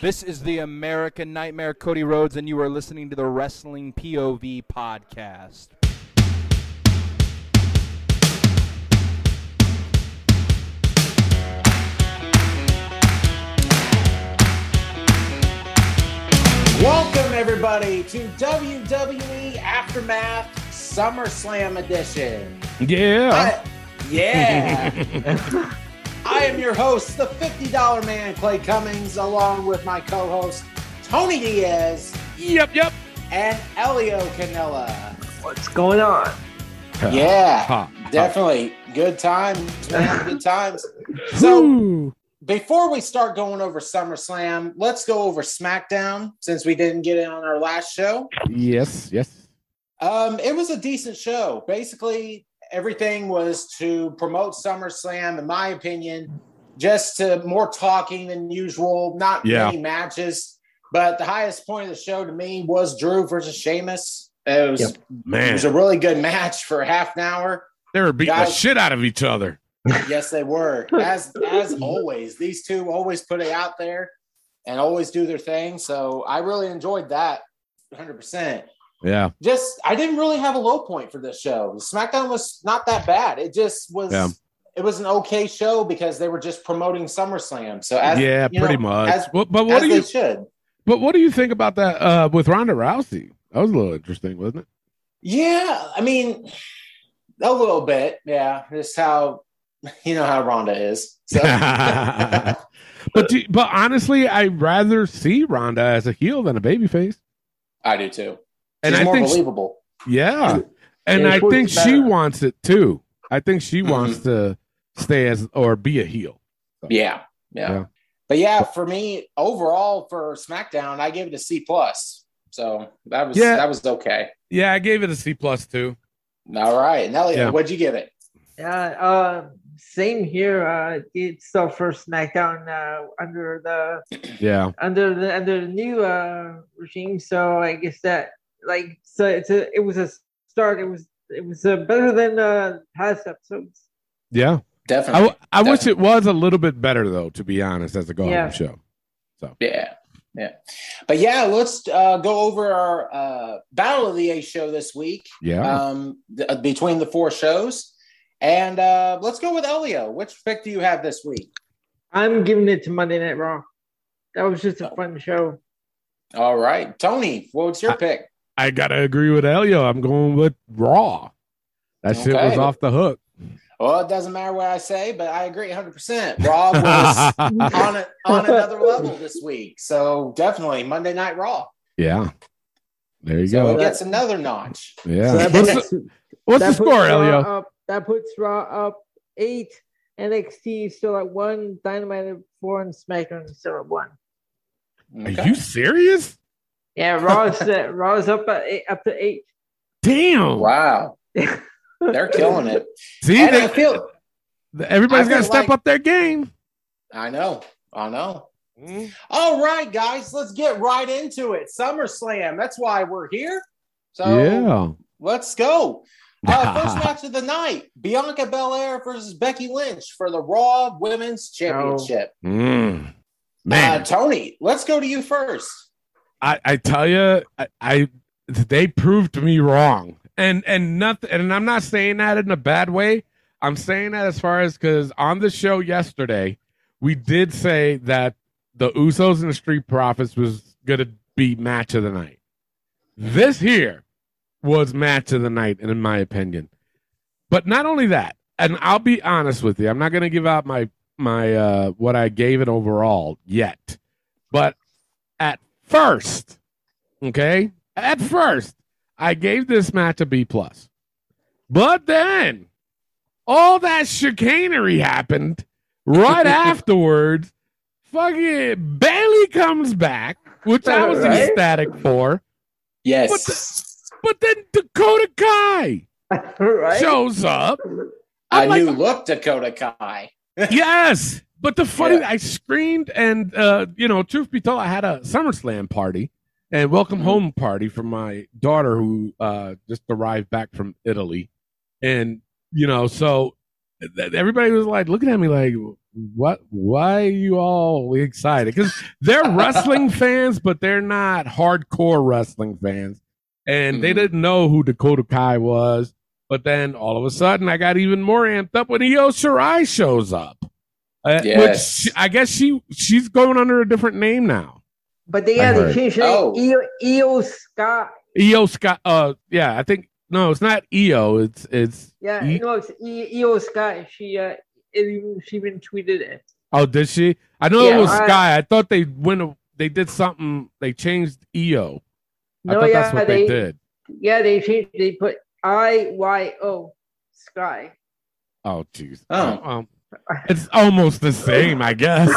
This is the American Nightmare, Cody Rhodes, and you are listening to the Wrestling POV podcast. Welcome, everybody, to WWE Aftermath SummerSlam Edition. Yeah. I- yeah. I am your host, the $50 man, Clay Cummings, along with my co host, Tony Diaz Yep, yep. and Elio Canella. What's going on? Yeah, Ha, definitely. Good times, man. Good times. So, before we start going over SummerSlam, let's go over SmackDown since we didn't get it on our last show. Yes, yes. Um, it was a decent show. Basically, everything was to promote SummerSlam, in my opinion, just to more talking than usual, not Yeah. many matches. But the highest point of the show to me was Drew versus Sheamus. It was, Yep. it was a really good match for half an hour. they were beating the shit out of each other. Yes, they were. As as always, these two always put it out there and always do their thing. So I really enjoyed that 100%. Yeah. just I didn't really have a low point for this show. SmackDown was not that bad. It just was Yeah. it was an okay show because they were just promoting SummerSlam. So as yeah, pretty know, much. as, but but what as do you should. but what do you think about that uh with Ronda Rousey? That was a little interesting, wasn't it? Yeah, I mean a little bit. Yeah, just how you know how Ronda is. So but do, but honestly, I'd rather see Ronda as a heel than a babyface. I do too. And She's I more think believable. Yeah. And Yeah, I think she wants it too. I think she Mm-hmm. wants to stay as or be a heel. Yeah, yeah. Yeah. But yeah, for me overall for SmackDown, I gave it a C plus. So that was Yeah. that was okay. Yeah, I gave it a C plus too. All right. Nelly, Yeah. what'd you give it? Yeah, uh, same here. Uh, it's the first SmackDown uh, under the Yeah. under the under the new uh, regime. So I guess that like so it's a it was a start. It was it was uh, better than uh, past episodes. Yeah. I, Definitely. w- I wish it was a little bit better though, to be honest, as a go Yeah. show. So yeah, yeah. But yeah, let's uh, go over our uh, Battle of the A show this week Yeah. um, th- uh, between the four shows. And uh, let's go with Elio. Which pick do you have this week? I'm giving it to Monday Night Raw. That was just a fun show. All right. Tony, what's your I- pick? I gotta agree with Elio. I'm going with Raw. That shit was off the hook. Well, it doesn't matter what I say, but I agree 100%. Raw was on, a, on another level this week. So definitely Monday Night Raw. yeah. There you So go. it gets another notch. Yeah. So that what's puts, the, what's that puts score, Elio? Up, that puts Raw up eight. NXT still at one. Dynamite at four, and SmackDown still at one. Are you serious? Yeah, Raw is uh, Raw up at eight, up to eight. Damn. Wow. They're killing it. See, And they, I feel, everybody's I got to step like- up their game. I know, I know. All right, guys, let's get right into it. SummerSlam. That's why we're here. So yeah. let's go. Uh, first match of the night: Bianca Belair versus Becky Lynch for the Raw Women's Championship. Mm. Man, Uh, Tony, let's go to you first. I, I tell you, I, I they proved me wrong, and and nothing. And I'm not saying that in a bad way. I'm saying that as far as because on the show yesterday, we did say that the Usos and the Street Profits was gonna be match of the night. This here was match of the night, in my opinion. But not only that, and I'll be honest with you, I'm not gonna give out my my uh what I gave it overall yet. But at first, okay, at first, I gave this match a B plus. But then all that chicanery happened right afterwards. Fucking Bayley comes back, which I was Right? ecstatic for. Yes. What But then Dakota Kai right? shows up. A I'm like, new look, Dakota Kai. yes. But the funny, Yeah. I screamed, and uh, you know, truth be told, I had a SummerSlam party and welcome Mhm. home party for my daughter who uh, just arrived back from Italy, and you know, so everybody was like looking at me like, "What? Why are you all excited?" Because they're wrestling fans, but they're not hardcore wrestling fans, and they Mhm. didn't know who Dakota Kai was. But then all of a sudden, I got even more amped up when Io Shirai shows up. Uh, Yes. Which she- I guess she she's going under a different name now. But they I yeah, heard. they changed it. Oh. Io, Io Sky. Io Scott. Uh, yeah, I think no, it's not Eo. It's it's. Yeah, E- no, it's I- Io Sky. She uh, it even she even tweeted it. Oh, did she? I know Yeah, it was I- Sky. I thought they went. They did something. They changed Io. I No, thought yeah, that's what they, they, did. Yeah, they changed. They put I Y O Sky. Oh, jeez. Oh. Um, it's almost the same, I guess.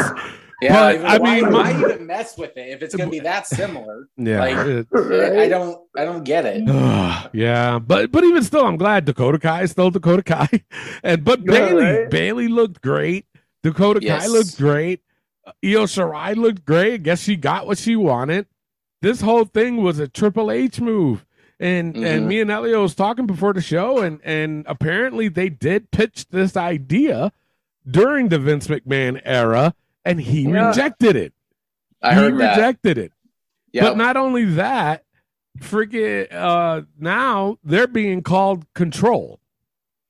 Yeah, But, even- I why, mean, why even mess with it if it's going to be that similar? Yeah. Like- it- I don't, I don't get it. yeah, but but even still, I'm glad Dakota Kai is still Dakota Kai, and but Yeah, Bayley right? Bayley looked great. Dakota Kai looked great. Uh, Io Shirai looked great. Guess she got what she wanted. This whole thing was a Triple H move, and and Mhm. me and Elio was talking before the show, and and apparently they did pitch this idea during the Vince McMahon era, and he Yeah. rejected it. I he heard that. rejected it. Yep. But not only that, freaking uh now they're being called Control.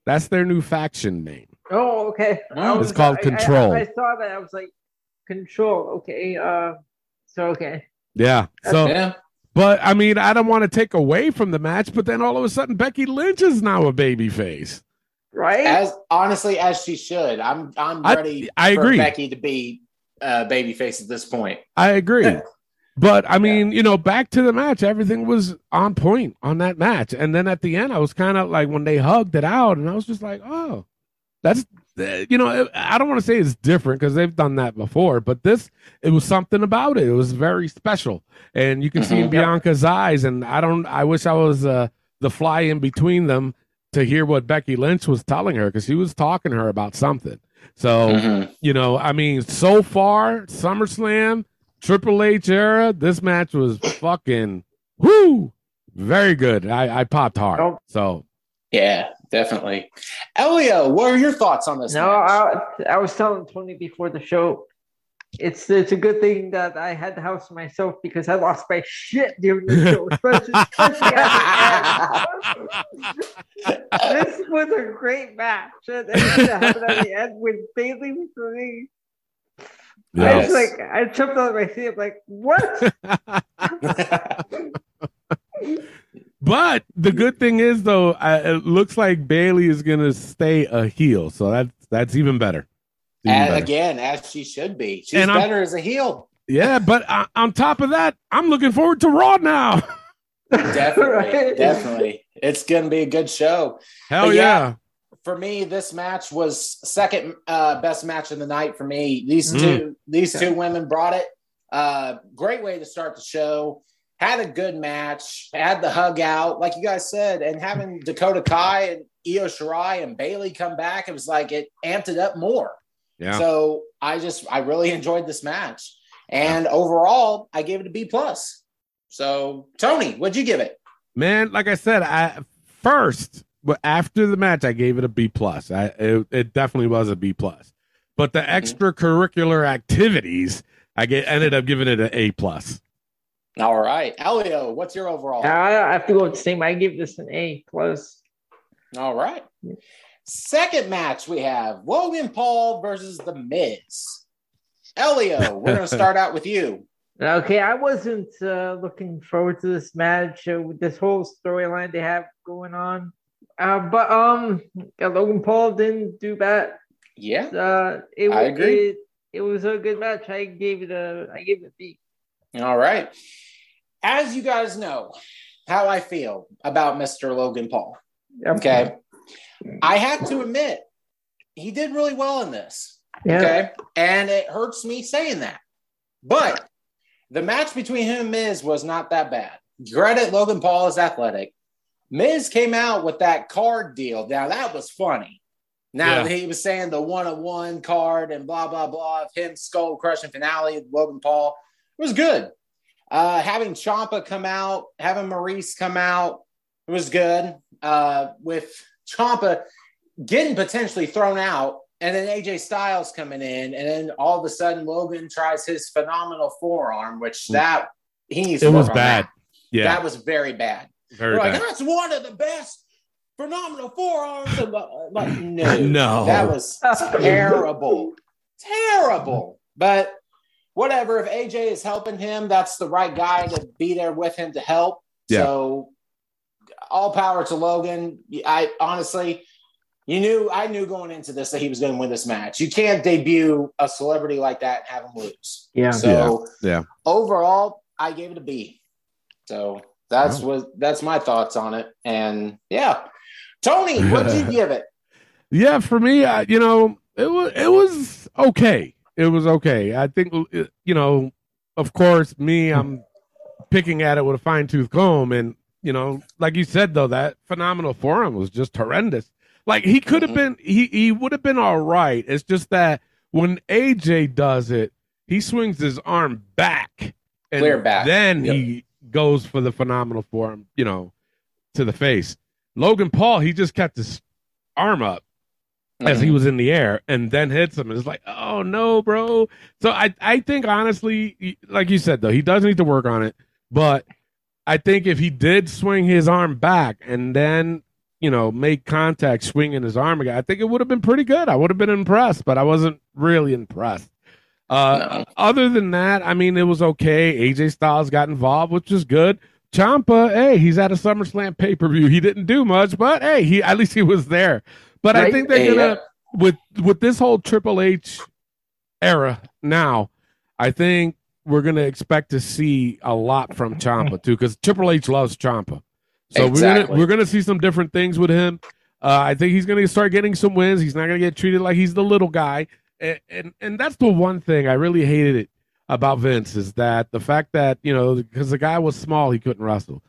That's their new faction name. Oh, okay. I Oh, was- it's called I- I- Control. I, saw that. I was like, control. Okay. Uh, so okay. Yeah. So yeah. but I mean, I don't want to take away from the match, but then all of a sudden Becky Lynch is now a baby face. Right. As honestly as she should. I'm, I'm ready. I for agree. Becky to be uh, babyface at this point. I agree. But I mean, you know, back to the match, everything was on point on that match. And then at the end, I was kind of like when they hugged it out, and I was just like, oh, that's, uh, you know, I don't want to say it's different because they've done that before, but this, it was something about it. It was very special. And you can see in. Bianca's eyes, and I don't, I wish I was uh, the fly in between them to hear what Becky Lynch was telling her because she was talking to her about something. So, Mhm. you know, I mean, so far, SummerSlam, Triple H era, this match was fucking whoo, very good. I, I popped hard. Oh. So Yeah, definitely. Elio, what are your thoughts on this? No, match? I, I was telling Tony before the show. It's it's a good thing that I had the house myself because I lost my shit during the show, especially, especially at the end. This was a great match. And happened at the end with Bayley for me. I was like, I jumped out of my seat. I'm like, what? but the good thing is though, I, it looks like Bayley is gonna stay a heel, so that's that's even better. Even And better. again, as she should be. She's And I'm- better as a heel. Yeah, but uh, on top of that, I'm looking forward to Raw now. Definitely, Right? definitely. It's going to be a good show. Hell yeah. yeah. For me, this match was second uh, best match of the night for me. These Mm. two, these two women brought it. Uh, great way to start the show. Had a good match. Had the hug out, like you guys said, and having Dakota Kai and Io Shirai and Bayley come back, it was like it amped it up more. Yeah. So I just I really enjoyed this match, and overall I gave it a B plus. So Tony, what'd you give it? Man, like I said, I first, but after the match, I gave it a B plus. I it, it definitely was a B plus. But the mm-hmm. extracurricular activities, I get ended up giving it an A plus. All right, Elio, what's your overall? I have to go with the same. I give this an A plus. All right. Second match we have Logan Paul versus The Miz. Elio, we're going to start out with you. Okay, I wasn't uh, looking forward to this match uh, with this whole storyline they have going on. Uh, but um, yeah, Logan Paul didn't do bad. Yeah. Uh, it, I wa- agree. It, it was a good match. I gave it a I gave it a B. All right. As you guys know how I feel about Mr. Logan Paul. Okay. I have to admit, he did really well in this. Yeah. Okay. And it hurts me saying that. But the match between him and Miz was not that bad. Credit Logan Paul is athletic. Miz came out with that card deal. Now that was funny. Now Yeah. he was saying the one on one card and blah blah blah of him skull crushing finale of Logan Paul. It was good. Uh, having Ciampa come out, having Maurice come out, it was good. Uh, with Ciampa, getting potentially thrown out, and then AJ Styles coming in, and then all of a sudden Logan tries his phenomenal forearm, which mm. that he needs. to It was bad. that. Yeah, That was very bad. very We're like, bad. that's one of the best phenomenal forearms. of the-" Like, no, No. that was terrible, terrible. But whatever. If AJ is helping him, that's the right guy to be there with him to help. Yeah. So, all power to Logan. I honestly, you knew, I knew going into this that he was going to win this match. You can't debut a celebrity like that and have him lose. Yeah. So, Yeah, yeah. overall, I gave it a B. So that's what that's my thoughts on it. And yeah, Tony, what did you give it? Yeah, for me, I, you know, it was it was okay. It was okay. I think you know, of course, me, I'm picking at it with a fine tooth comb, and you know, like you said though, that phenomenal forearm was just horrendous. Like he could have Mhm. been, he he would have been all right. It's just that when AJ does it, he swings his arm back, and Clear back. then Yep. he goes for the phenomenal forearm, you know, to the face. Logan Paul, he just kept his arm up as he Mhm. was in the air and then hits him. It's like, oh no, bro. So I, I think honestly, like you said though, he does need to work on it. But I think if he did swing his arm back and then you know make contact swinging his arm again, I think it would have been pretty good. I would have been impressed, but I wasn't really impressed. Uh, No. Other than that, I mean, it was okay. AJ Styles got involved, which was good. Ciampa, hey, he's at a SummerSlam pay per view. He didn't do much, but hey, he at least he was there. But I think they're gonna yeah. with with this whole Triple H era now. I think we're gonna expect to see a lot from Ciampa too, because Triple H loves Ciampa. So we're gonna we're gonna see some different things with him. Uh, I think he's gonna start getting some wins. He's not gonna get treated like he's the little guy, and and, and that's the one thing I really hated it about Vince is that the fact that you know because the guy was small, he couldn't wrestle.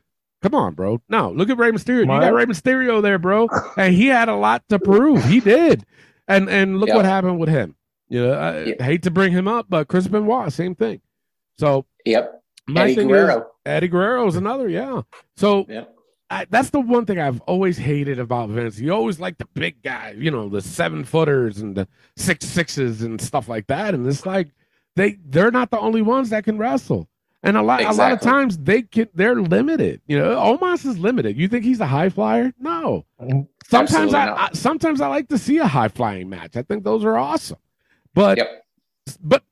Come on, bro. No, look at Rey Mysterio. You got What? Rey Mysterio there, bro, and he had a lot to prove. He did, and and look Yeah. what happened with him. You know, I Yeah. hate to bring him up, but Chris Benoit, same thing. So Yep. my Eddie thing Guerrero. is Eddie Guerrero is another, yeah. So Yep. I, that's the one thing I've always hated about Vince. He always liked the big guy, you know, the seven footers and the six sixes and stuff like that. And it's like they they're not the only ones that can wrestle. And a lot a lot of times they can they're limited. You know, Omos is limited. You think he's a high flyer? No. Sometimes I, I, sometimes I like to see a high flying match. I think those are awesome. But Yep. but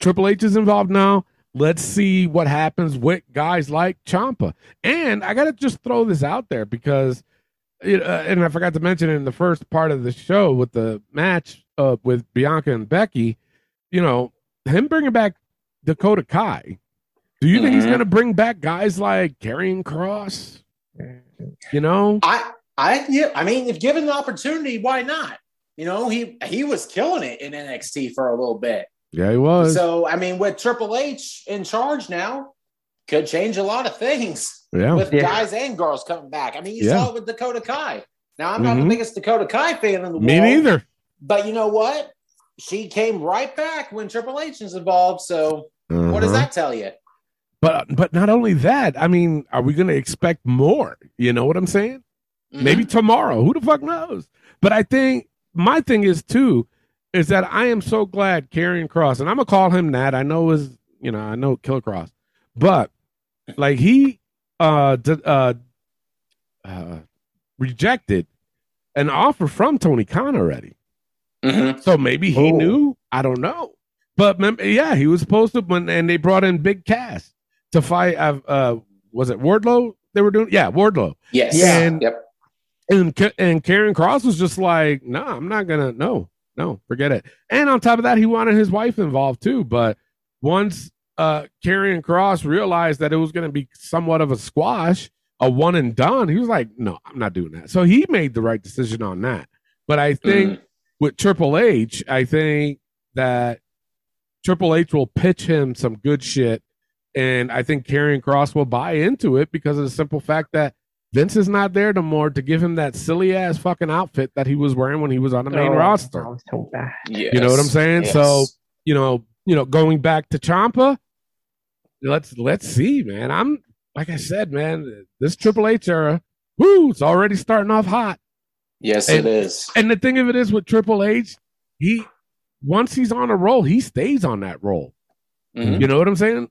Triple H is involved now. Let's see what happens with guys like Ciampa. And I got to just throw this out there because, it, uh, and I forgot to mention in the first part of the show with the match uh, with Bianca and Becky, you know, him bringing back Dakota Kai. Do you think he's Mhm. going to bring back guys like Karrion Kross? You know, I I yeah, I mean, if given the opportunity, why not? You know, he he was killing it in NXT for a little bit. Yeah, he was. So I mean, with Triple H in charge now, could change a lot of things yeah, with Yeah. guys and girls coming back. I mean, you Yeah. saw it with Dakota Kai. Now I'm not Mhm. the biggest Dakota Kai fan in the me world, Me neither. but you know what? She came right back when Triple H is involved. So what does Uh-huh. that tell you? But but not only that, I mean, are we going to expect more? You know what I'm saying? Mhm. Maybe tomorrow. Who the fuck knows? But I think my thing is too is that I am so glad Karrion Kross, and I'm gonna call him that. I know is you know I know Killer Kross, but like he uh d- uh uh rejected an offer from Tony Khan already. Mhm. So maybe he Oh. knew. I don't know. But mem- yeah, he was supposed to when and they brought in Big Cass to fight. Uh, uh was it Wardlow? They were doing yeah Wardlow Yes. Yeah. And- yep. and and Karrion Kross was just like, no, I'm not gonna, no, no, forget it. And on top of that, he wanted his wife involved too. But once uh Karrion Kross realized that it was gonna be somewhat of a squash, a one and done, he was like, no, I'm not doing that. So he made the right decision on that. But I think with Triple H, I think that Triple H will pitch him some good shit. And I think Karrion Kross will buy into it because of the simple fact that Vince is not there no more to give him that silly ass fucking outfit that he was wearing when he was on the main Oh, roster. That was so bad. Yes. You know what I'm saying? Yes. So, you know, you know, going back to Ciampa, let's let's see, man. I'm like I said, man, this Triple H era, woo, it's already starting off hot. Yes, And- it is. And the thing of it is with Triple H, he once he's on a roll, he stays on that roll. Mhm. You know what I'm saying?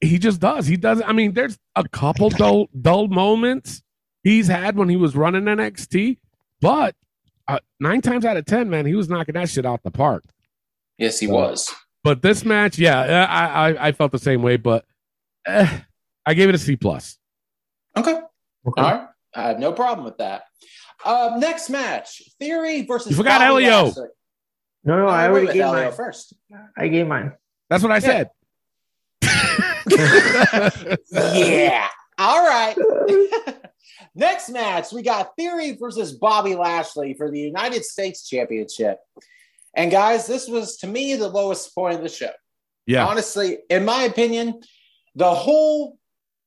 He just does. He does. I mean, there's a couple dull dull moments he's had when he was running NXT, but uh, nine times out of ten, man, he was knocking that shit out the park. Yes, he was. But this match, yeah, uh, I I, I felt the same way, but eh, I gave it a C plus. Okay. All right. I have no problem with that. Uh, next match Theory versus. You forgot Bobby Elio. Lashley. No, no, Uh, I already gave Elio mine. first. I gave mine. That's what I said. Yeah. All right. Next match, we got Theory versus Bobby Lashley for the United States Championship. And guys, this was to me the lowest point of the show. Yeah, Honestly, in my opinion, the whole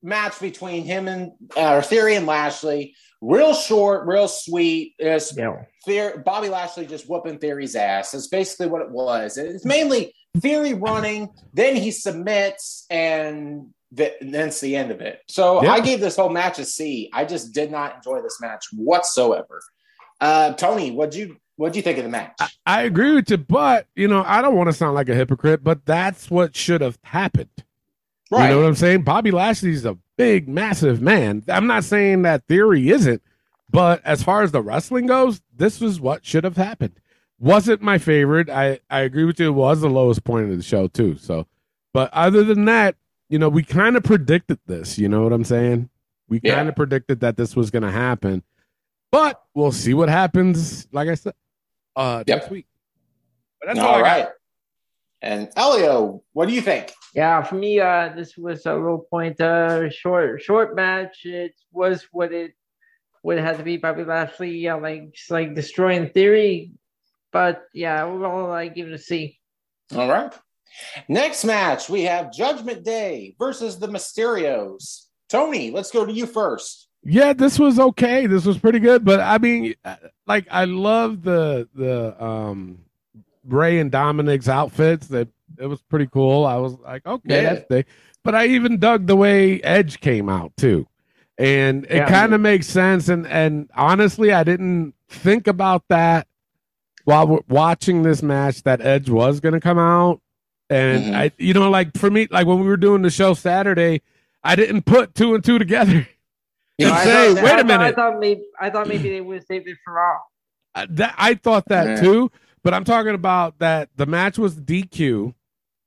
match between him and uh, Theory and Lashley, real short, real sweet. It's Yeah. Theory, Bobby Lashley just whooping Theory's ass. That's basically what it was. It's mainly Theory running, then he submits, and, that's the end of it. So Yeah. I gave this whole match a C. I just did not enjoy this match whatsoever. Uh, Tony, what'd you what'd you think of the match? I agree with you, but you know, I don't want to sound like a hypocrite, but that's what should have happened. You know what I'm saying? Bobby Lashley's a big, massive man. I'm not saying that theory isn't, but as far as the wrestling goes, this was what should have happened. Wasn't my favorite. I, I agree with you. It was the lowest point of the show, too. So, but other than that, you know, we kind of predicted this. You know what I'm saying? We Yeah. kind of predicted that this was going to happen, but we'll see what happens. Like I said, uh, Yep. next week. But that's all, All I got. right. And Elio, what do you think? Yeah, for me, uh, this was a low point. Uh, short, short match. It was what it would have to be. Bobby Lashley, yeah, like just like destroying theory. But yeah, overall, I give it a C. All right. Next match, we have Judgment Day versus the Mysterios. Tony, let's go to you first. Yeah, this was okay. This was pretty good, but I mean, like I love the the um Rey and Dominic's outfits. That it was pretty cool. I was like, okay, Yeah. that's. But I even dug the way Edge came out too, and it Yeah. kind of makes sense. And and honestly, I didn't think about that while watching this match that Edge was going to come out. And Mhm. I, you know, like for me, like when we were doing the show Saturday, I didn't put two and two together. And I say, thought- wait I a thought- minute. I thought maybe I thought maybe they would save it for Raw. Uh, that I thought that Yeah. too, but I'm talking about that the match was DQ,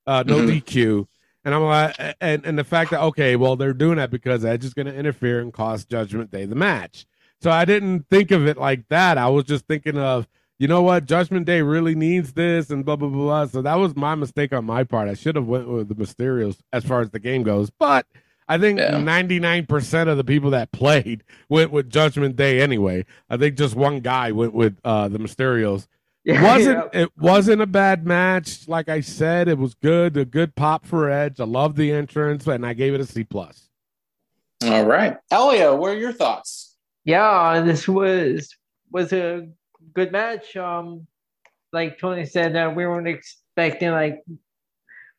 uh, no Mhm. DQ, and I'm like, and and the fact that okay, well they're doing that because Edge is going to interfere and cost Judgment Day the match. So I didn't think of it like that. I was just thinking of you know what, Judgment Day really needs this and blah blah blah. blah. So that was my mistake on my part. I should have went with the Mysterios as far as the game goes, but. I think Yeah. 99% of the people that played went with Judgment Day anyway. I think just one guy went with uh, the Mysterios. Yeah, wasn't yeah. it wasn't a bad match. Like I said, it was good. A good pop for Edge. I love the entrance, and I gave it a C plus. All right. Elio, what are your thoughts? Yeah, this was was a good match. Um, like Tony said, uh, we weren't expecting like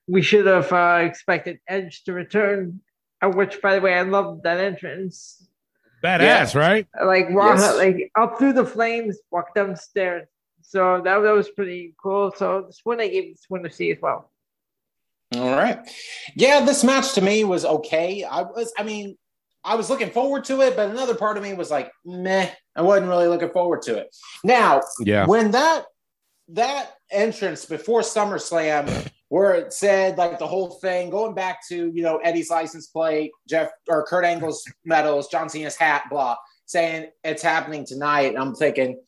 we should have uh, expected Edge to return. Uh, which, by the way, I love that entrance. Badass, right? Like walk, Yes. like up through the flames, walk down the stairs. So that, that was pretty cool. So this one I gave this one to see as well. All right. Yeah, this match to me was okay. I was, I mean, I was looking forward to it, but another part of me was like, meh, I wasn't really looking forward to it. Now, Yeah. when that that entrance before SummerSlam, where it said like the whole thing, going back to you know Eddie's license plate, Jeff or Kurt Angle's medals, John Cena's hat, blah, saying it's happening tonight, and I'm thinking.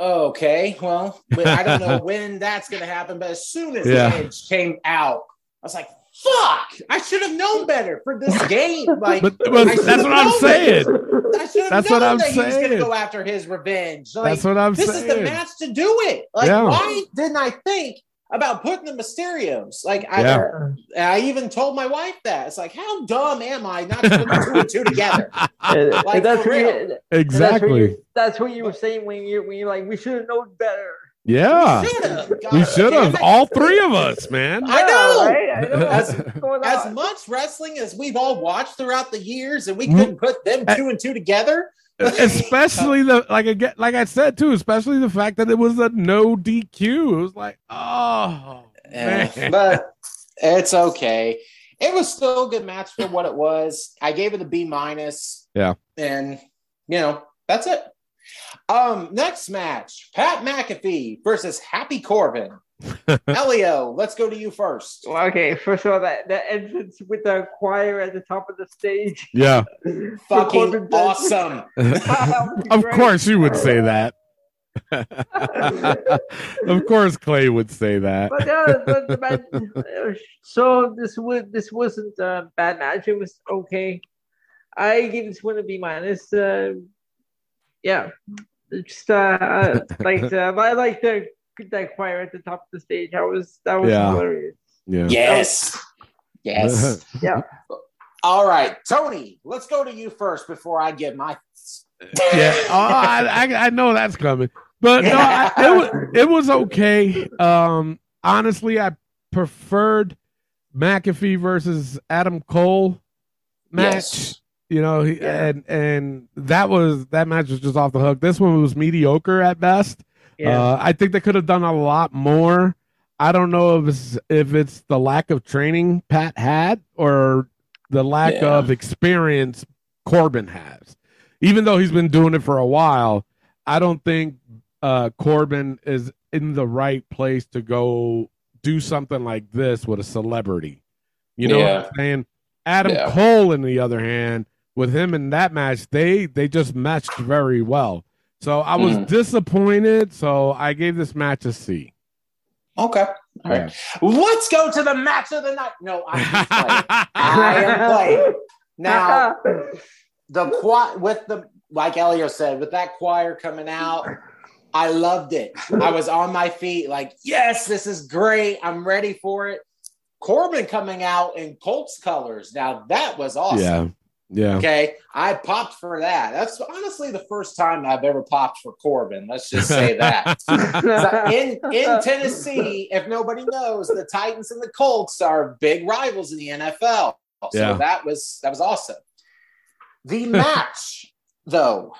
Okay, well, I don't know when that's going to happen, but as soon as Yeah. Edge came out, I was like, "Fuck! I should have known better for this game." Like, But well, I that's what I'm known saying. I should have That's known what I'm that he was going to saying. go after his revenge. Like, That's what I'm this saying. is the match to do it. Like, Yeah. why didn't I think about putting the Mysterios? Like, I, Yeah. I even told my wife that. It's like, how dumb am I not to put two and two together? Like, that's for what real. you, and That's what, exactly. you, that's what you were saying when you when you're like we should have known better. Yeah. We should have. All three of us, man. I know. right? I know. As- As much wrestling as we've all watched throughout the years, and we Mm. couldn't put them two and two together. especially the like again, like I said too, especially the fact that it was a no DQ. It was like, oh Yeah, man. but it's okay. It was still a good match for what it was. I gave it a B minus. Yeah. and you know that's it. Um, next match: Pat McAfee versus Happy Corbin. Elio, let's go to you first. Well, okay, first of all, that, that entrance with the choir at the top of the stage. yeah, Fucking awesome. of course you would say that. of course, Clay would say that. But, uh, but the match, uh, so this was this wasn't a bad match. It was okay. I give this one a B minus. Uh, yeah, just uh, uh like uh, I like the that choir at the top of the stage. That was that was Yeah. hilarious. Yeah. Yes, yes. Yeah, All right, Tony, let's go to you first before I get my. yeah. Oh, I, I, I know that's coming, but no, I, it was it was okay. Um, honestly, I preferred McAfee versus Adam Cole match. Yes. You know, he, Yeah. and and that was that match was just off the hook. This one was mediocre at best. yeah. Uh, I think they could have done a lot more. I don't know if it's if it's the lack of training Pat had or the lack Yeah. of experience Corbin has. Even though he's been doing it for a while, I don't think uh, Corbin is in the right place to go do something like this with a celebrity. You know Yeah. what I'm saying? Adam. Cole, on the other hand, with him in that match, they they just matched very well. So I was Mhm. disappointed. So I gave this match a C. Okay, all right. Let's go to the match of the night. No, I'm playing. I am playing. Now, the choir with the like Elio said, with that choir coming out, I loved it. I was on my feet, like, yes, this is great. I'm ready for it. Corbin coming out in Colts colors. Now that was awesome. Yeah, Okay. I popped for that. That's honestly the first time I've ever popped for Corbin. Let's just say that. In in Tennessee, if nobody knows, the Titans and the Colts are big rivals in the NFL. So Yeah. that was that was awesome. The match, though,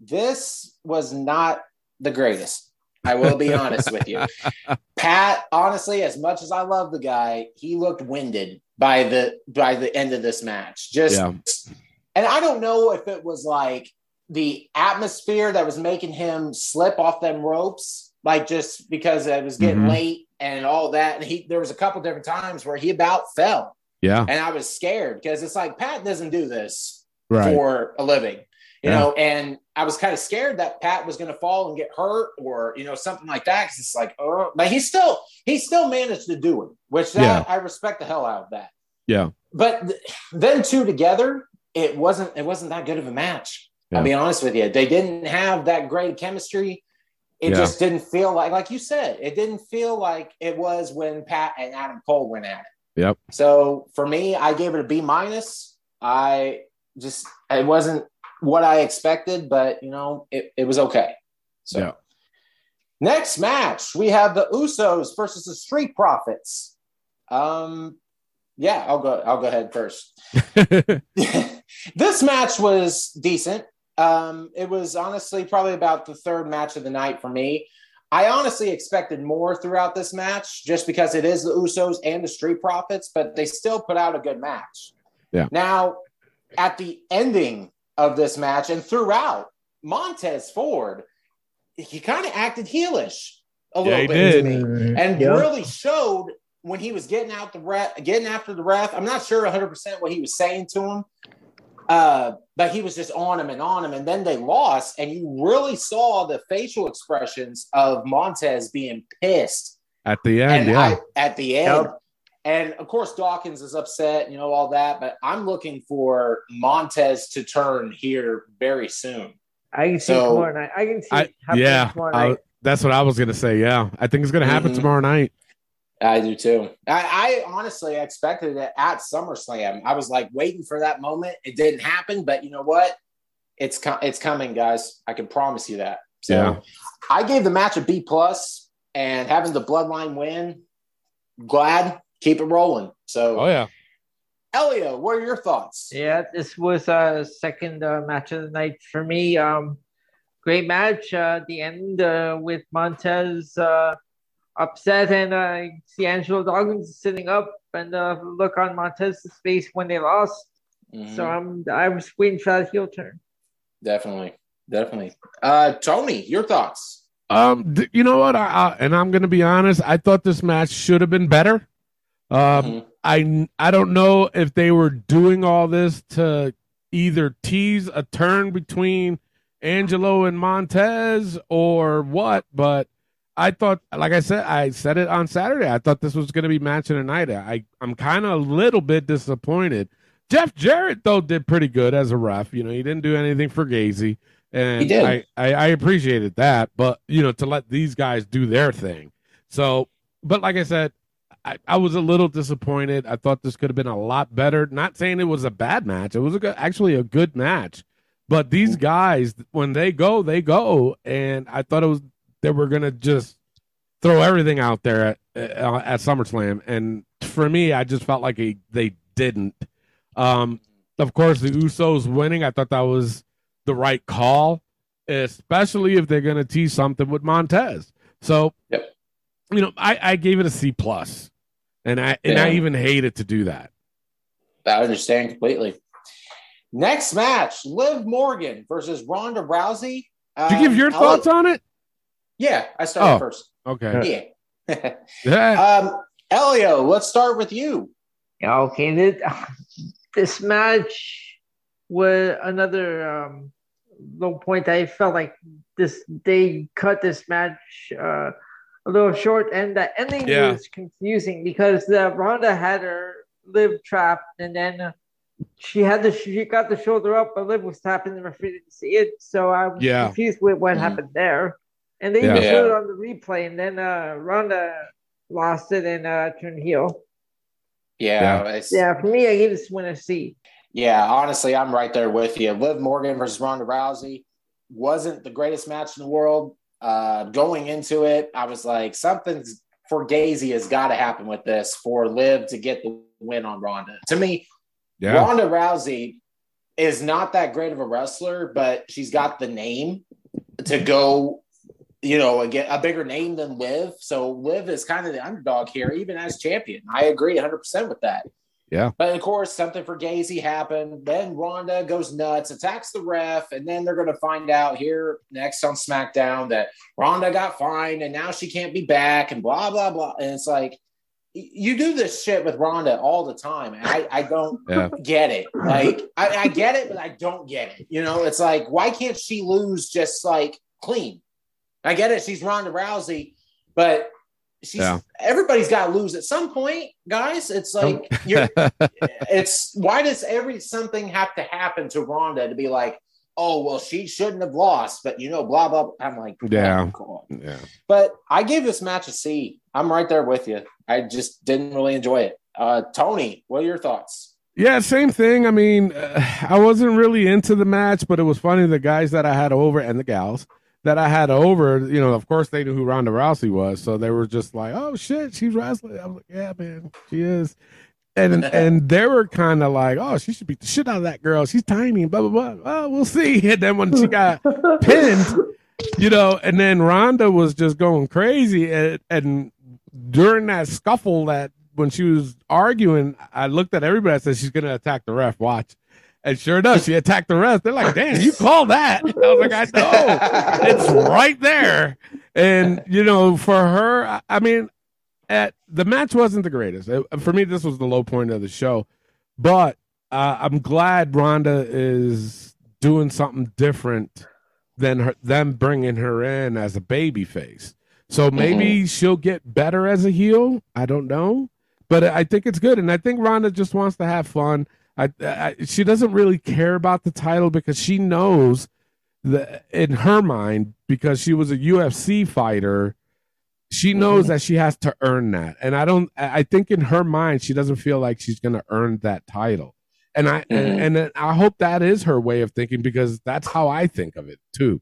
this was not the greatest. I will be honest with you. Pat, honestly, as much as I love the guy, he looked winded by the by the end of this match. Just yeah, and I don't know if it was like the atmosphere that was making him slip off them ropes, like just because it was getting Mhm. late and all that. And he there was a couple different times where he about fell. yeah. And I was scared because it's like Pat doesn't do this Right. for a living. You Yeah. know, and I was kind of scared that Pat was going to fall and get hurt or, you know, something like that. Cause it's like, oh, but he still, he still managed to do it, which that, Yeah. I respect the hell out of that Yeah. but th- them two together, it wasn't it wasn't that good of a match. Yeah. I'll be honest with you. They didn't have that great chemistry. It Yeah. just didn't feel like like you said, it didn't feel like it was when Pat and Adam Cole went at it. Yep. So for me, I gave it a B minus. I just it wasn't what I expected, but you know, it, it was okay. So Yeah. next match, we have the Usos versus the Street Profits. Um yeah, I'll go I'll go ahead first. this match was decent. Um, it was honestly probably about the third match of the night for me. I honestly expected more throughout this match just because it is the Usos and the Street Profits, but they still put out a good match. Yeah. Now, at the ending of this match and throughout, Montez Ford, he kind of acted heelish a Yeah, little he bit to me and Yeah. really showed when he was getting out the ref, getting after the ref. I'm not sure 100 percent what he was saying to him, uh, but he was just on him and on him. And then they lost, and you really saw the facial expressions of Montez being pissed. At the end, and yeah. I, at the end. Yep. And of course, Dawkins is upset, you know, all that. But I'm looking for Montez to turn here very soon. I can see So- tomorrow night. I can see I, happening yeah, tomorrow I- that's what I was gonna say. Yeah, I think it's gonna happen Mhm. tomorrow night. I do too. I, I honestly expected it at SummerSlam. I was like waiting for that moment. It didn't happen, but you know what? It's com- it's coming, guys. I can promise you that. So Yeah. I gave the match a B plus, and having the Bloodline win, glad keep it rolling. So Oh yeah, Elio, what are your thoughts? Yeah, this was a second uh, match of the night for me. Um, great match. Uh, the end uh, with Montez uh, upset and uh, see Angelo Dawkins sitting up and uh, look on Montez's face when they lost. Mhm. So I'm I was waiting for that heel turn. definitely, definitely. Uh, Tony, your thoughts? Um, th- you know what? I, I, and I'm going to be honest. I thought this match should have been better. Um, Mhm. I I don't know if they were doing all this to either tease a turn between Angelo and Montez or what, but I thought, like I said, I said it on Saturday. I thought this was going to be match of the night. I I'm kind of a little bit disappointed. Jeff Jarrett though did pretty good as a ref. You know, he didn't do anything for Gazy, and. I, I I appreciated that. But you know, to let these guys do their thing. So, but like I said, I, I was a little disappointed. I thought this could have been a lot better. Not saying it was a bad match. It was a good, actually a good match. But these guys, when they go, they go, and I thought it was they were gonna just throw everything out there at, uh, at SummerSlam, and for me, I just felt like a, they didn't. Um, of course, the Usos winning, I thought that was the right call, especially if they're gonna tease something with Montez. So, Yep. you know, I, I gave it a C plus, and I and I Yeah. even hated to do that. I understand completely. Next match: Liv Morgan versus Ronda Rousey. Did you give your Um, I'll thoughts let- on it? Yeah, I started Oh. first. Okay. Yeah. Yeah. um, Elio, let's start with you. Yeah, okay. This, this match was another um, low point. I felt like this they cut this match uh, a little short, and the ending Yeah. was confusing because the Ronda had her Liv trapped, and then uh, she had the she got the shoulder up, but Liv was tapping the referee didn't see it, so I was Yeah. confused with what Mhm. happened there. And they Yeah. even showed it on the replay, and then uh, Ronda lost it and uh, turned heel. Yeah, it's- Yeah, for me, I gave this one a C. Yeah, honestly, I'm right there with you. Liv Morgan versus Ronda Rousey wasn't the greatest match in the world. Uh, going into it, I was like, something's for Gazy has got to happen with this for Liv to get the win on Ronda. To me, Yeah. Ronda Rousey is not that great of a wrestler, but she's got the name to go, you know, get a bigger name than Liv. So Liv is kind of the underdog here, even as champion. I agree 100% with that. Yeah. But of course, something for Gazy happened. Then Ronda goes nuts, attacks the ref, and then they're going to find out here next on SmackDown that Ronda got fined and now she can't be back and blah, blah, blah. And it's like, you do this shit with Ronda all the time. And I, I don't Yeah. get it. Like, I, I get it, but I don't get it. You know, it's like, why can't she lose just like clean? I get it. She's Ronda Rousey, but she's Yeah. everybody's got to lose at some point, guys. It's like, you're, it's why does every something have to happen to Ronda to be like, oh, well, she shouldn't have lost, but you know, blah, blah. blah. I'm like, Yeah. oh, yeah. But I gave this match a C. I'm right there with you. I just didn't really enjoy it. Uh, Tony, what are your thoughts? Yeah, same thing. I mean, uh, I wasn't really into the match, but it was funny. The guys that I had over and the gals that I had over, you know, of course they knew who Ronda Rousey was, so they were just like, "Oh shit, she's wrestling." I was like, "Yeah, man, she is." And and they were kind of like, "Oh, she should beat the shit out of that girl. She's tiny." and Blah blah blah. Oh, we'll see. And then when she got pinned, you know, and then Ronda was just going crazy, and, and during that scuffle, that when she was arguing, I looked at everybody. I said, "She's gonna attack the ref. Watch." And sure enough, she attacked the rest. They're like, "Damn, you call that?" I was like, "I know, it's right there." And you know, for her, I- mean, at the match wasn't the greatest. For me, this was the low point of the show, but uh, I'm glad Ronda is doing something different than her, them bringing her in as a baby face. So maybe she'll get better as a heel. I don't know, but I think it's good, and I think Ronda just wants to have fun. I, I she doesn't really care about the title because she knows that in her mind because she was a UFC fighter she knows that she has to earn that and i don't i think in her mind she doesn't feel like she's going to earn that title and i Mhm. and, and i hope that is her way of thinking because that's how i think of it too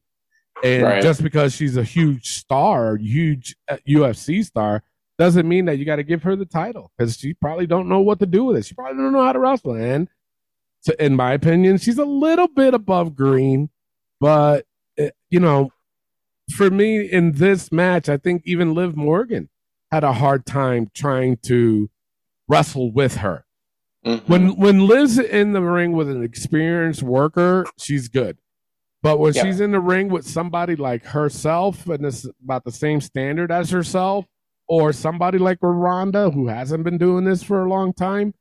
and Right. just because she's a huge star huge uh, ufc star doesn't mean that you got to give her the title because she probably don't know what to do with it. She probably don't know how to wrestle. And so in my opinion, she's a little bit above Green, but uh, you know, for me in this match, I think even Liv Morgan had a hard time trying to wrestle with her. Mhm. When when Liv's in the ring with an experienced worker, she's good. But when Yeah. she's in the ring with somebody like herself and it's about the same standard as herself, or somebody like Ronda who hasn't been doing this for a long time,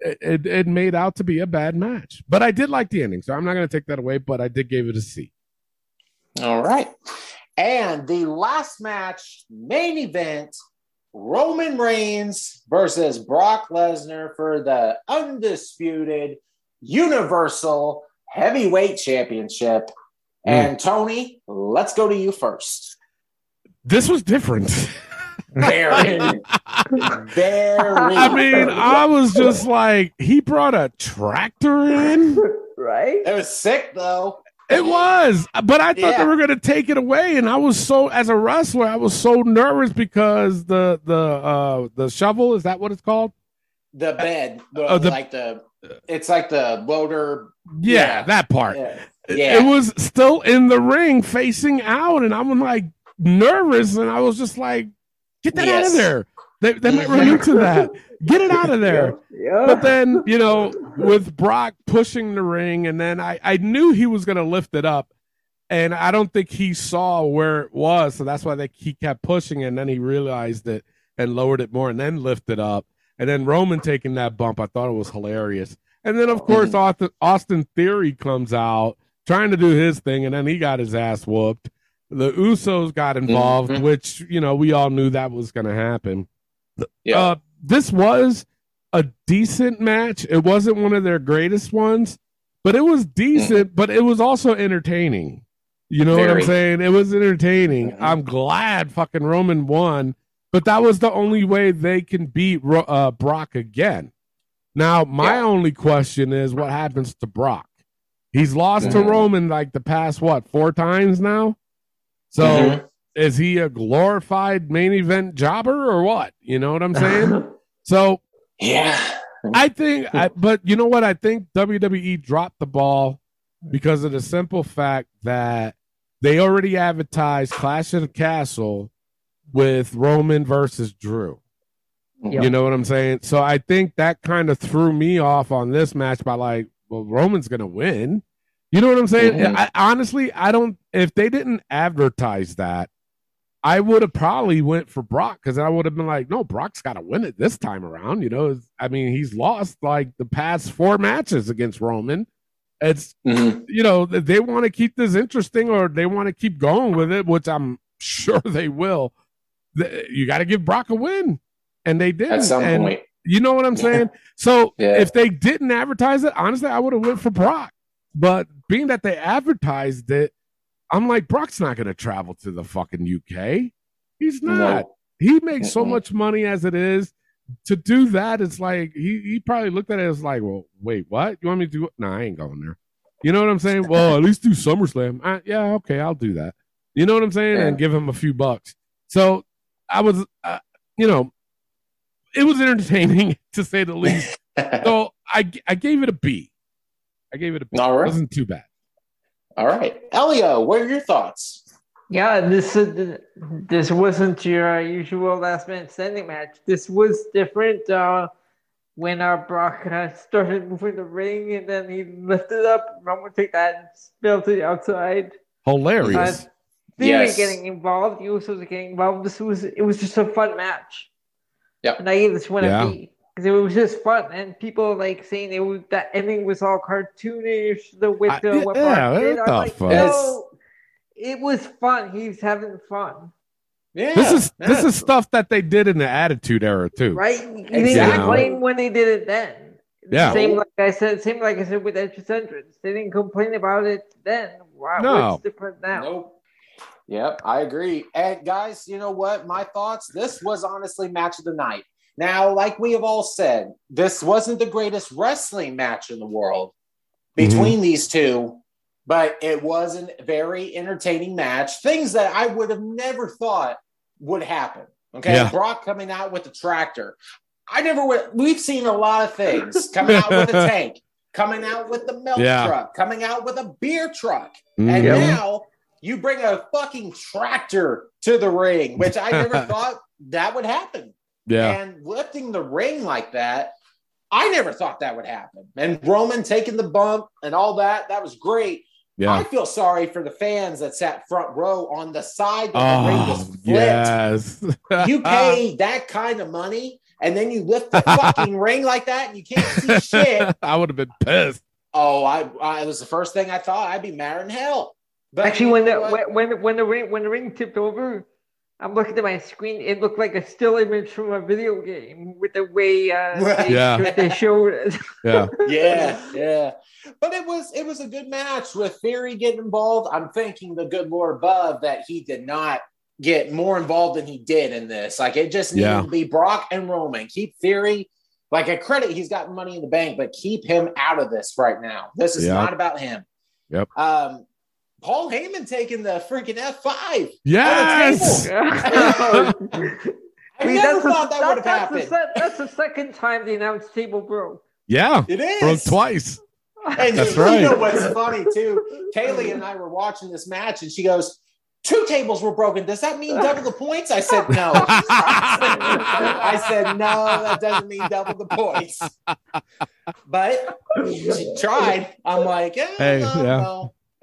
it, it, it made out to be a bad match. But I did like the ending, so I'm not going to take that away. But I did give it a C. All right. And the last match, main event, Roman Reigns versus Brock Lesnar for the undisputed Universal Heavyweight Championship. Hmm. And Tony, let's go to you first. This was different. Very, very. I mean, I was just like, he brought a tractor in. right? it was sick though. It was, but I thought they were going to take it away, and I was so as a wrestler, I was so nervous because the the uh the shovel is that what it's called? The bed, the, Oh, the- like the, it's like the loader. Yeah, Yeah. that part. Yeah. It- Yeah. It was still in the ring, facing out, and I'm like nervous, and I was just like, "Get that out of there!" They they might run into that. Get it out of there. Yeah. But then, you know, with Brock pushing the ring, and then I, I knew he was going to lift it up. And I don't think he saw where it was. So that's why they, he kept pushing. it, And then he realized it and lowered it more and then lifted up. And then Roman taking that bump, I thought it was hilarious. And then, of course, mm-hmm. Austin, Austin Theory comes out trying to do his thing. And then he got his ass whooped. The Usos got involved, Mhm. which, you know, we all knew that was going to happen. Yeah. Uh, this was a decent match. It wasn't one of their greatest ones, but it was decent, but it was also entertaining. You know what I'm saying? It was entertaining. Mhm. I'm glad fucking Roman won, but that was the only way they can beat uh, Brock again. Now, my Yeah. only question is what happens to Brock? He's lost to Mhm. Roman like the past, what, four times now? So Mhm. is he a glorified main event jobber or what? You know what I'm saying? so yeah. I think, I, but you know what? I think WWE dropped the ball because of the simple fact that they already advertised Clash of the Castle with Roman versus Drew. Yeah. You know what I'm saying? So I think that kind of threw me off on this match by like, well, Roman's gonna win. You know what I'm saying? Mhm. I, honestly, I don't. If they didn't advertise that, I would have probably went for Brock because I would have been like, no, Brock's got to win it this time around. You know, I mean, he's lost like the past four matches against Roman. It's Mhm. you know they want to keep this interesting or they want to keep going with it, which I'm sure they will. You got to give Brock a win, and they did At some and, point. You know what I'm saying? So Yeah. if they didn't advertise it, honestly, I would have went for Brock. But being that they advertised it, I'm like, Brock's not going to travel to the fucking UK. He's not. No. He makes so Mm-mm. much money as it is. To do that, it's like he, he probably looked at it as like, well, wait, what? You want me to do? No, I ain't going there. You know what I'm saying? Well, at least do SummerSlam. Uh, yeah, okay, I'll do that. You know what I'm saying? Yeah. And give him a few bucks. So I was, uh, you know, it was entertaining to say the least. So I, I gave it a B. I gave it a B. All right. It wasn't too bad. All right. Elio, what are your thoughts? Yeah, this uh, this wasn't your uh, usual last man standing match. This was different. Uh, when our Brock uh, started moving the ring and then he lifted up, Roman took that and spilled to the outside. Hilarious. Uh, Theory Yes. getting involved, the Usos are getting involved. This was it was just a fun match. Yeah. And I gave this one Yeah. a B because it was just fun and people like saying it was that ending was all cartoonish. The with I- the what yeah, Brock did. what the like, fuck? no, it was fun. He's having fun. Yeah. this is this is stuff that they did in the Attitude Era too. Right? You didn't Exactly. complain when they did it then. Yeah. Same like I said, same like I said with Edge's entrance. They didn't complain about it then. Wow, No. it's different now. Nope. Yep, I agree. And guys, you know what? My thoughts. This was honestly match of the night. Now, like we have all said, this wasn't the greatest wrestling match in the world between these two, but it was a very entertaining match. Things that I would have never thought would happen. Okay, Yeah. Brock coming out with the tractor. I never would. We've seen a lot of things coming out with a tank, coming out with the milk Yeah. truck, coming out with a beer truck, Mhm. and now you bring a fucking tractor to the ring, which I never thought that would happen. Yeah. And lifting the ring like that, I never thought that would happen. And Roman taking the bump and all that, that was great. I feel sorry for the fans that sat front row on the side that the oh, ring Oh, yes. You pay that kind of money and then you lift the fucking ring like that and you can't see shit. I would have been pissed. Oh, I, I it was the first thing I thought. I'd be madder than hell. But Actually, when the when when when the ring when the ring tipped over, I'm looking at my screen. It looked like a still image from a video game with the way uh, they, Yeah. showed- they showed it. Yeah. yeah, yeah. But it was it was a good match with Theory getting involved. I'm thanking the good Lord above that he did not get more involved than he did in this. Like it just needed Yeah. to be Brock and Roman. Keep Theory. Like a credit, he's got money in the bank, but keep him out of this right now. This is Yeah. not about him. Yep. Um, Paul Heyman taking the freaking F5. Yes. I See, never that's the- thought that would have that's the happened. that's the second time the announced table broke. Yeah. It is. Broke twice. And That's you right. know what's funny too? Kaylee and I were watching this match, and she goes, Two tables were broken. Does that mean double the points? I said, No. I said, No, that doesn't mean double the points. But she tried. I'm like, eh, Hey, no, yeah. no.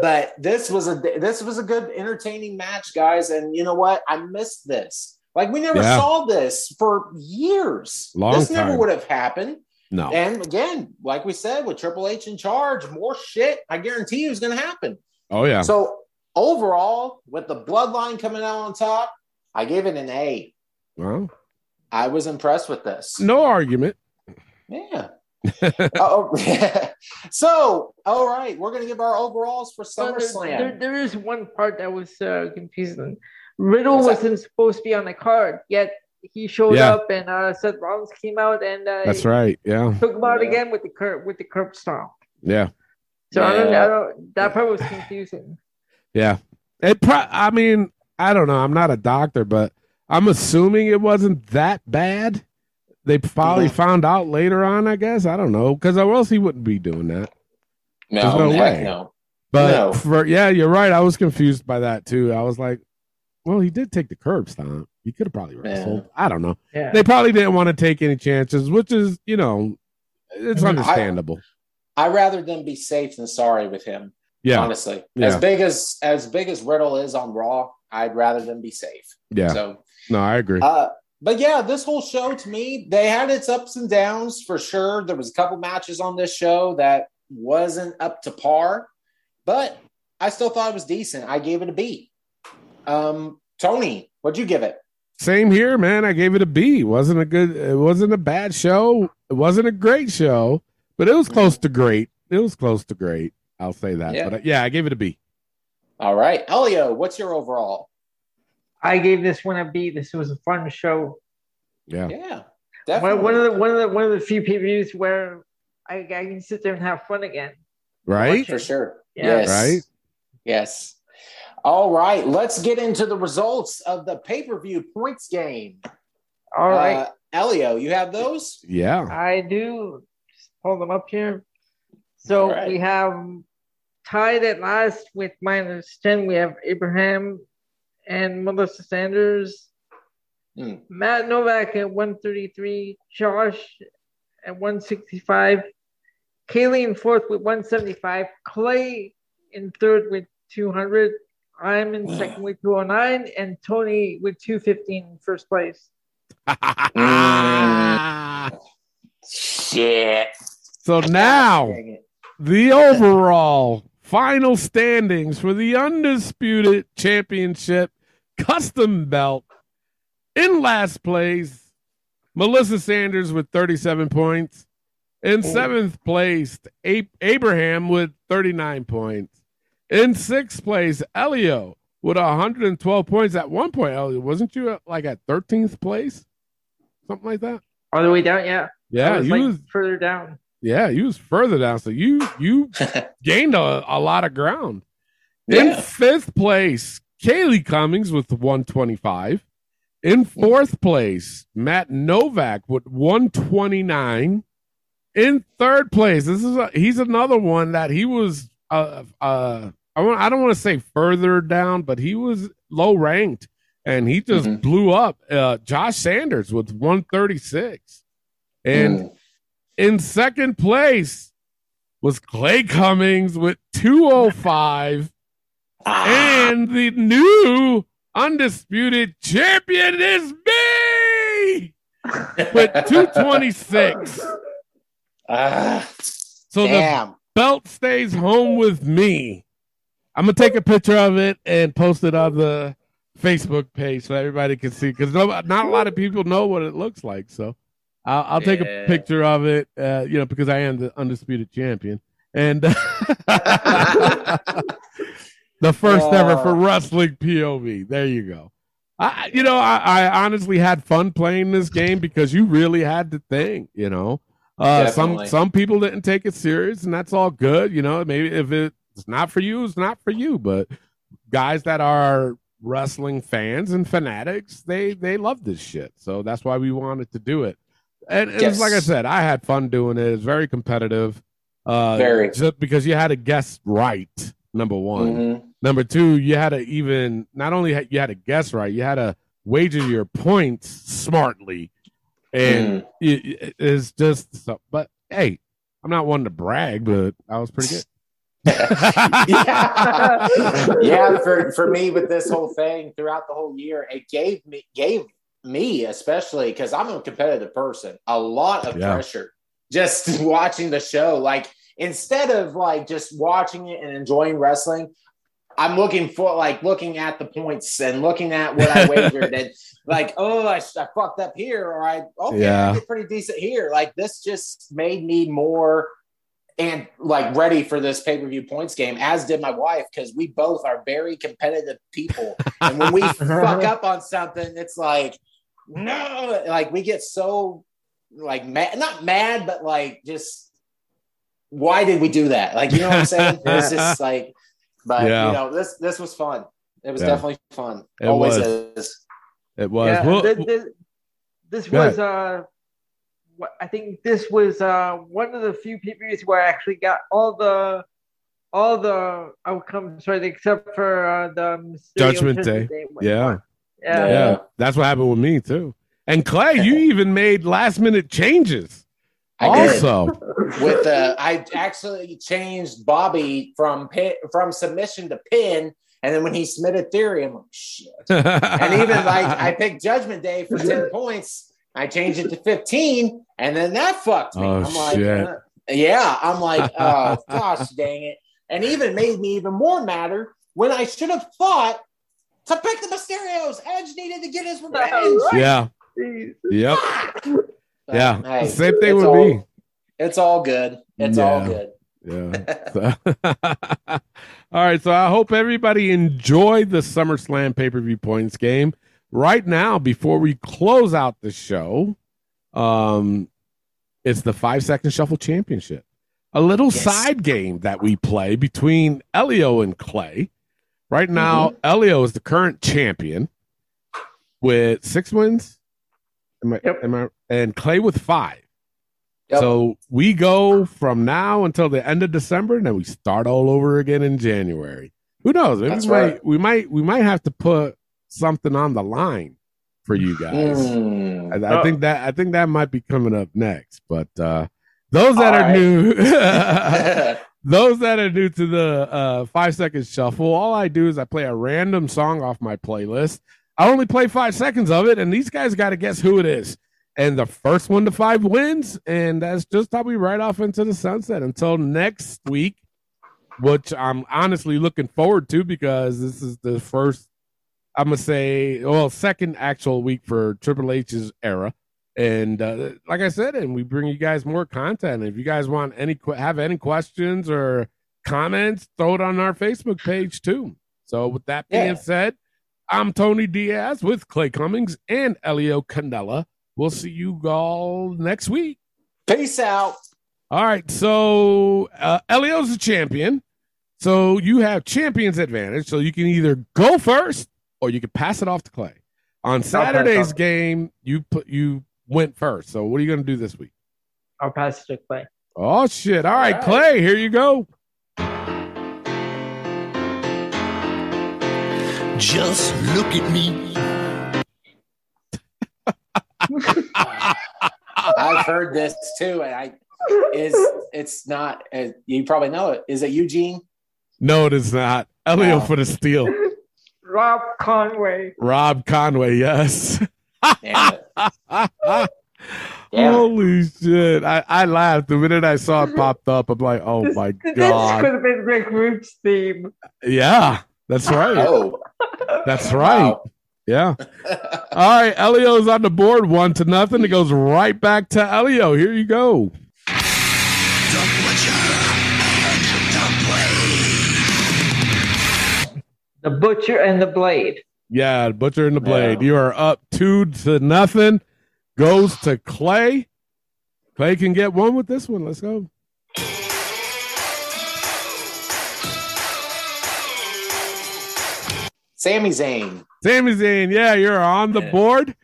but this was a this was a good entertaining match, guys. And you know what? I missed this. Like we never Yeah. saw this for years. Long this never would have happened. no. And again, like we said, with Triple H in charge, more shit, I guarantee you, is going to happen. Oh yeah. So overall, with the bloodline coming out on top, I gave it an A. Well, I was impressed with this. no argument. Yeah. oh, so all right, we're going to give our overalls for But there, SummerSlam. there, there is one part that was uh, confusing. Riddle What's wasn't supposed to be on the card, yet he showed Yeah. up, and uh, Seth Rollins came out and uh, That's right. Yeah. took him out Yeah. again with the curb with the curb stomp. Yeah. So I, don't, Yeah. I don't. That part was confusing. Yeah. It pro- I mean, I don't know. I'm not a doctor, but I'm assuming it wasn't that bad. They probably Yeah. found out later on, I guess. I don't know. Because or else he wouldn't be doing that. There's no way. no. But No. for yeah, you're right. I was confused by that too. I was like, well, he did take the curb stomp. He could have probably wrestled. I don't know. Yeah. They probably didn't want to take any chances, which is, you know, it's Mhm. I- understandable. I'd rather them be safe than sorry with him. yeah. Honestly, Yeah. as big as as big as Riddle is on Raw, I'd rather them be safe. Yeah. So No, I agree. Uh, but yeah, this whole show to me, they had its ups and downs for sure. There was a couple matches on this show that wasn't up to par, but I still thought it was decent. I gave it a B. Um, Tony, what'd you give it? Same here, man. I gave it a B. Wasn't a good it wasn't a bad show. It wasn't a great show, but it was close to great. It was close to great. I'll say that. Yeah. But uh, yeah, I gave it a B. All right, Elio, what's your overall? I gave this one a B. This was a fun show. Yeah. Yeah, One, definitely. one of the one of the one of the few pay per views where I, I can sit there and have fun again. Right? for sure. Yeah. yes. Right? Yes. All right, let's get into the results of the pay per view points game. All right, Uh, Elio, you have those? Yeah. I do. Just pull them up here. So All right. we have tied at last with minus ten. We have Abraham and Melissa Sanders. Hmm. Matt Novak at 133, Josh at 165, Kaylee in fourth with 175, Clay in third with 200, I'm in second with 209, and Tony with 215 in first place. Shit. so now the overall final standings for the undisputed championship custom belt in last place melissa sanders with 37 points in seventh place abraham with 39 points in sixth place elio with 112 points at one point elio wasn't you at, like at 13th place something like that All the way down, yeah. Yeah was you like was further down. yeah, you was further down. So you you gained a, a lot of ground. In Yeah. fifth place, Kaylee Cummings with 125. In fourth place, Matt Novak with 129. In third place, this is a, he's another one that he was uh uh I, want, I don't want to say further down, but he was low ranked and he just Mhm. blew up. Uh, Josh Sanders with 136. And Mm. in second place was Clay Cummings with 205. Ah, And the new undisputed champion is me with 226. ah, So the belt stays home with me. I'm gonna take a picture of it and post it on the Facebook page so everybody can see because not a lot of people know what it looks like. So I'll, I'll take a picture of it, uh, you know, because I am the undisputed champion and the first ever for wrestling POV. There you go. I, you know, I, I honestly had fun playing this game because you really had to think, you know. Uh, some some people didn't take it serious, and that's all good. You know, maybe if it's not for you, it's not for you. But guys that are wrestling fans and fanatics, they they love this shit. So that's why we wanted to do it. And Yes. like I said, I had fun doing it. It's very competitive. Uh, Very. just because you had to guess right. Number one. Mhm. Number two, you had to even not only had, you had to guess right, you had to wager your points smartly, and Mm. it, it- it's just. So, but hey, I'm not one to brag, but I was pretty good. yeah, yeah. For for me, with this whole thing throughout the whole year, it gave me gave me especially because I'm a competitive person a lot of Yeah. pressure just watching the show. Like instead of like just watching it and enjoying wrestling. I'm looking for like looking at the points and looking at what I wagered and like, oh, I, I fucked up here, or I okay, Yeah. I did pretty decent here. Like this just made me more and like ready for this pay per view points game, as did my wife, because we both are very competitive people. And when we fuck up on something, it's like, no, like we get so like mad, not mad, but like just why did we do that? Like, you know what I'm saying? It's just like, but Yeah. you know, this this was fun. It was Yeah. definitely fun. It Always was. is. It was. Yeah, Well, thi- thi- this Go was uh, what I think this was uh one of the few PPVs where I actually got all the all the outcomes right except for uh, the Mysterio Judgment Day. when- yeah, yeah. yeah, that's what happened with me too. And Clay, you even made last minute changes. I did. also, with the I actually changed Bobby from pin, from submission to pin, and then when he submitted theory, I'm like shit. And even like I picked Judgment Day for ten points, I changed it to fifteen, and then that fucked me. Oh, I'm like, shit. uh, yeah, I'm like, oh gosh, dang it, and even made me even more madder when I should have thought to pick the Mysterios. Edge needed to get his revenge. yeah, Jeez. yep, But, yeah. hey, Same thing with all- me. It's all good. It's all good. Yeah. All right. So I hope everybody enjoyed the SummerSlam pay per view points game. Right now, before we close out the show, um, it's the five second shuffle championship. A little Yes. side game that we play between Elio and Clay. Right now, Mm-hmm. Elio is the current champion with six wins. Am I, Yep. am I, and Clay with five. Yep. So we go from now until the end of December, and then we start all over again in January. Who knows? Maybe That's we might we might we might have to put something on the line for you guys. Mm. I, I think that I think that might be coming up next. But uh those that All are right. new those that are new to the uh five second shuffle, all I do is I play a random song off my playlist. I only play five seconds of it, and these guys got to guess who it is. And the first one to five wins, and that's just how we ride off into the sunset until next week, which I'm honestly looking forward to because this is the first, I'm gonna say, well, second actual week for Triple H's era. And uh, like I said, and we bring you guys more content. If you guys want any have any questions or comments, throw it on our Facebook page too. So with that being Yeah. said, I'm Tony Diaz with Clay Cummings and Elio Canella. We'll see you all next week. Peace out. All right, so uh, Elio's the champion. So you have champions advantage. So you can either go first or you can pass it off to Clay. On Saturday's game, you put you went first. So what are you going to do this week? I'll pass it to Clay. Oh shit! All right, All right. Clay, here you go. Just look at me. I've heard this too, and I is it's not. Uh, you probably know it. Is it Eugene? No, it is not. Elio Oh. for the steal. Rob Conway. Rob Conway, yes. Damn it. Damn it. Holy shit. I, I laughed the minute I saw it popped up. I'm like, oh This- my God. This could have been Rick Rude's theme. Yeah, that's right. Oh, That's right. Yeah. All right. Elio's on the board one to nothing. It goes right back to Elio. Here you go. The butcher and the blade. The Butcher and the Yeah, Butcher and the Blade. Yeah. You are up two to nothing. Goes to Clay. Clay can get one with this one. Let's go. Sami Zayn. Sami Zayn, yeah, you're on the Yeah. board.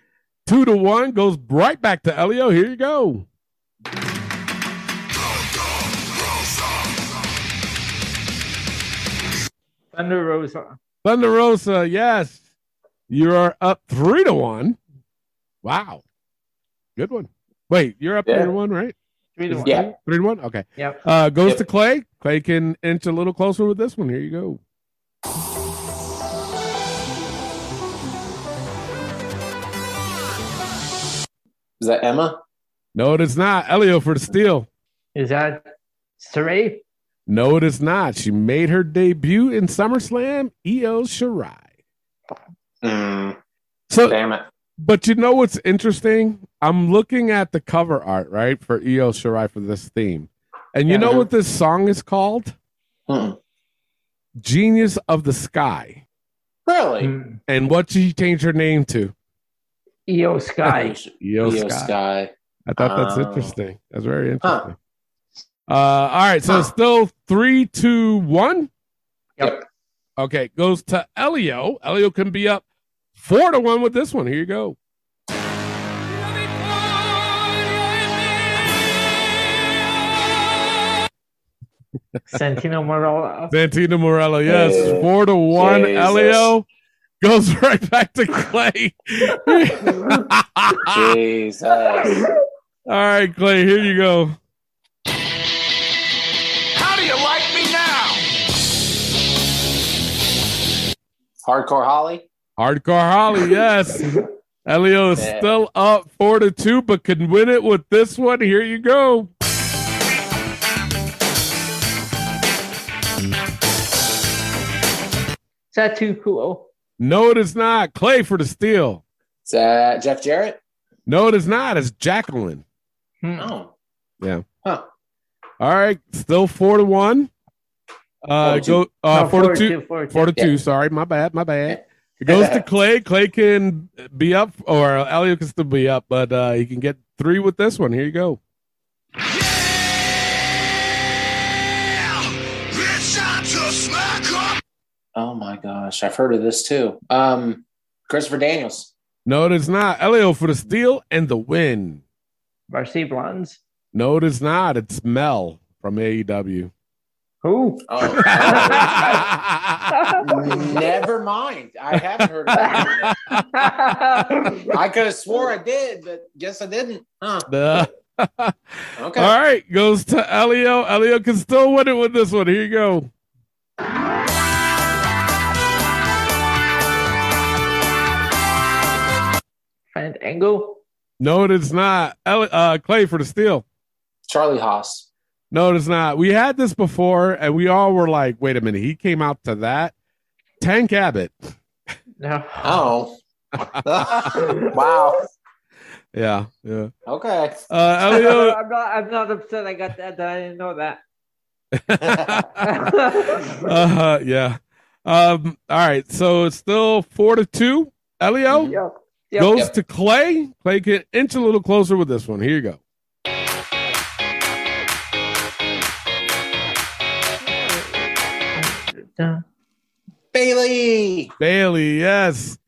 Two to one goes right back to Elio. Here you go. Thunder Rosa. Thunder Rosa, yes. You are up three to one. Wow. Good one. Wait, you're up Yeah. three to one, right? Three to one. Yeah. Three to one? Okay. Yep. Uh goes Yep. to Clay. Clay can inch a little closer with this one. Here you go. Is that Emma? No, it is not. Elio for the steal. Is that Sarray? No, it is not. She made her debut in SummerSlam, Io Shirai. Mm, So damn it. But you know what's interesting? I'm looking at the cover art, right, for Io Shirai for this theme. And you Yeah. know what this song is called? Mm. Genius of the Sky. Really? Mm. And what did she change her name to? Io Sky. Io, Io Sky. Sky. I thought that's Oh. interesting. That's very Huh. interesting. Uh, all right, so Huh. still three, two, one. Yep. Okay, goes to Elio. Elio can be up four to one with this one. Here you go. Santino Marella. Santino Marella, yes, Hey, four to one. Jesus. Elio goes right back to Clay. Jesus. All right, Clay, here you go. How do you like me now? Hardcore Holly. Hardcore Holly, yes. Elio is Yeah. still up four to two, but can win it with this one. Here you go. Is that too cool? No, it is not. Clay for the steal. Is that Jeff Jarrett? No, it is not. It's Jacqueline. Hmm. Oh. Yeah. Huh. All right, still four to one. Uh, go uh, No, four, four to two. two, four two. Four to Yeah. two. Sorry, my bad. My bad. It goes to Clay. Clay can be up, or Elio can still be up, but uh, he can get three with this one. Here you go. Yeah! Oh my gosh. I've heard of this too. Um, Christopher Daniels. No, it is not. Elio for the steal and the win. Varsity Blondes. No, it is not. It's Mel from AEW. Who? Oh, never mind. I haven't heard of that. I could have swore I did, but guess I didn't. Huh. Duh. Okay. All right, goes to Elio. Elio can still win it with this one. Here you go. Fandango. No, it is not. Uh, Clay for the steal. Charlie Haas. No, it is not. We had this before, and we all were like, "Wait a minute." He came out to that. Tank Abbott. No. Oh. wow. Yeah, yeah. Okay. Uh, Elio. I'm not. I'm not upset. I got that. that I didn't know that. uh, yeah. Um. All right. So it's still four to two. Elio Yep. Yep. goes Yep. to Clay. Clay can inch a little closer with this one. Here you go. Dun. Bayley. Bayley, yes.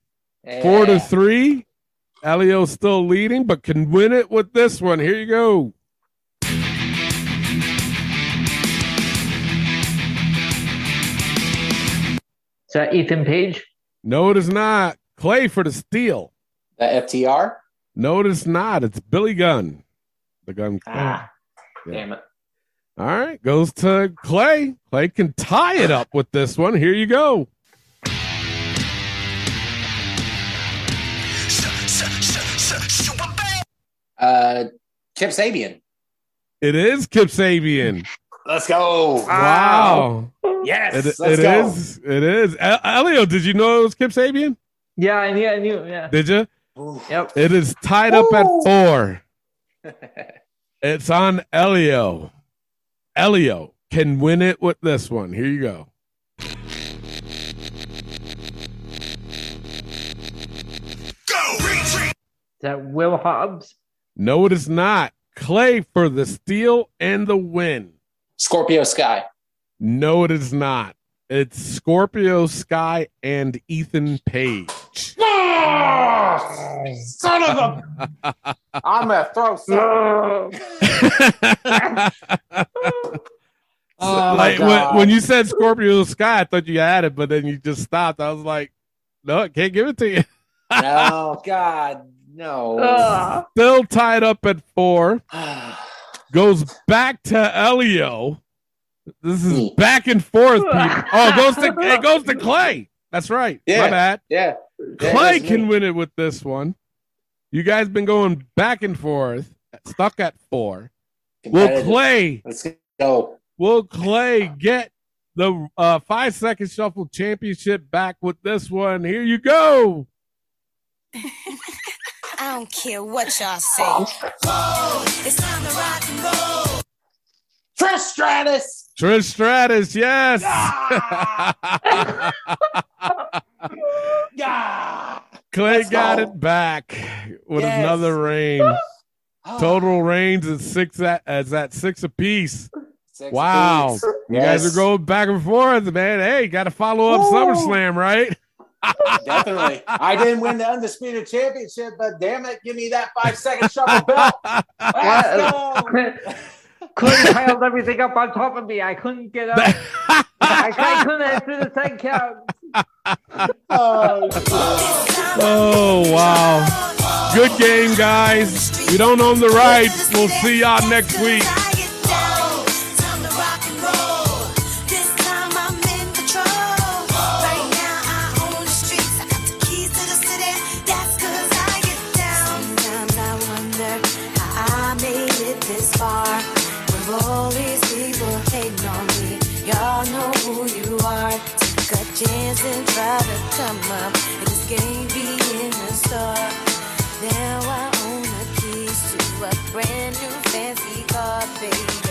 Four to Yeah. three. Elio still leading, but can win it with this one. Here you go. Is that Ethan Page? No, it is not. Clay for the steal. The FTR. No, it is not. It's Billy Gunn. The gun. Ah, Yeah. damn it. All right, goes to Clay. Clay can tie it up with this one. Here you go. Uh, Kip Sabian. It is Kip Sabian. Let's go. Wow. Yes. It, let's it go. is. It is. Elio, did you know it was Kip Sabian? Yeah, I knew. I knew. Yeah. Did you? Ooh. Yep. It is tied up at four. It's on Elio. Elio can win it with this one. Here you go. Go! Retreat! Is that Will Hobbs? No, it is not. Clay for the steal and the win. Scorpio Sky. No, it is not. It's Scorpio Sky and Ethan Page. Son of a. I'm gonna throw some. Oh, my like when, God. when you said Scorpio Sky, I thought you had it, but then you just stopped. I was like, no, I can't give it to you. no, God, no. Ah. Still tied up at four. Goes back to Elio. This is Hmm. back and forth. People. Oh, it goes to it goes to Clay. That's right. My bad. yeah. Yeah, Clay can win it with this one. You guys been going back and forth, stuck at four. Will Clay Let's go. will Clay get the uh, five second shuffle championship back with this one? Here you go. I don't care what y'all say. It's time to rock and roll. Trish Stratus. Trish Stratus, yes. Yeah. Clay Let's got go. it back with Yes. another reign. Oh. Total reigns is six at as at six apiece. Six Wow. piece. You guys are going back and forth, man. Hey, got to follow up Woo. SummerSlam, right? Definitely. I didn't win the undisputed championship, but damn it, give me that five second shuffle belt. Let's go. Clay piled everything up on top of me. I couldn't get up. I, I couldn't answer the ten count. Oh, oh wow. Good game, guys. We don't own the rights. We'll see y'all next week. And try to come up. And this game be in the store. Now I own the keys to a brand new fancy car, baby.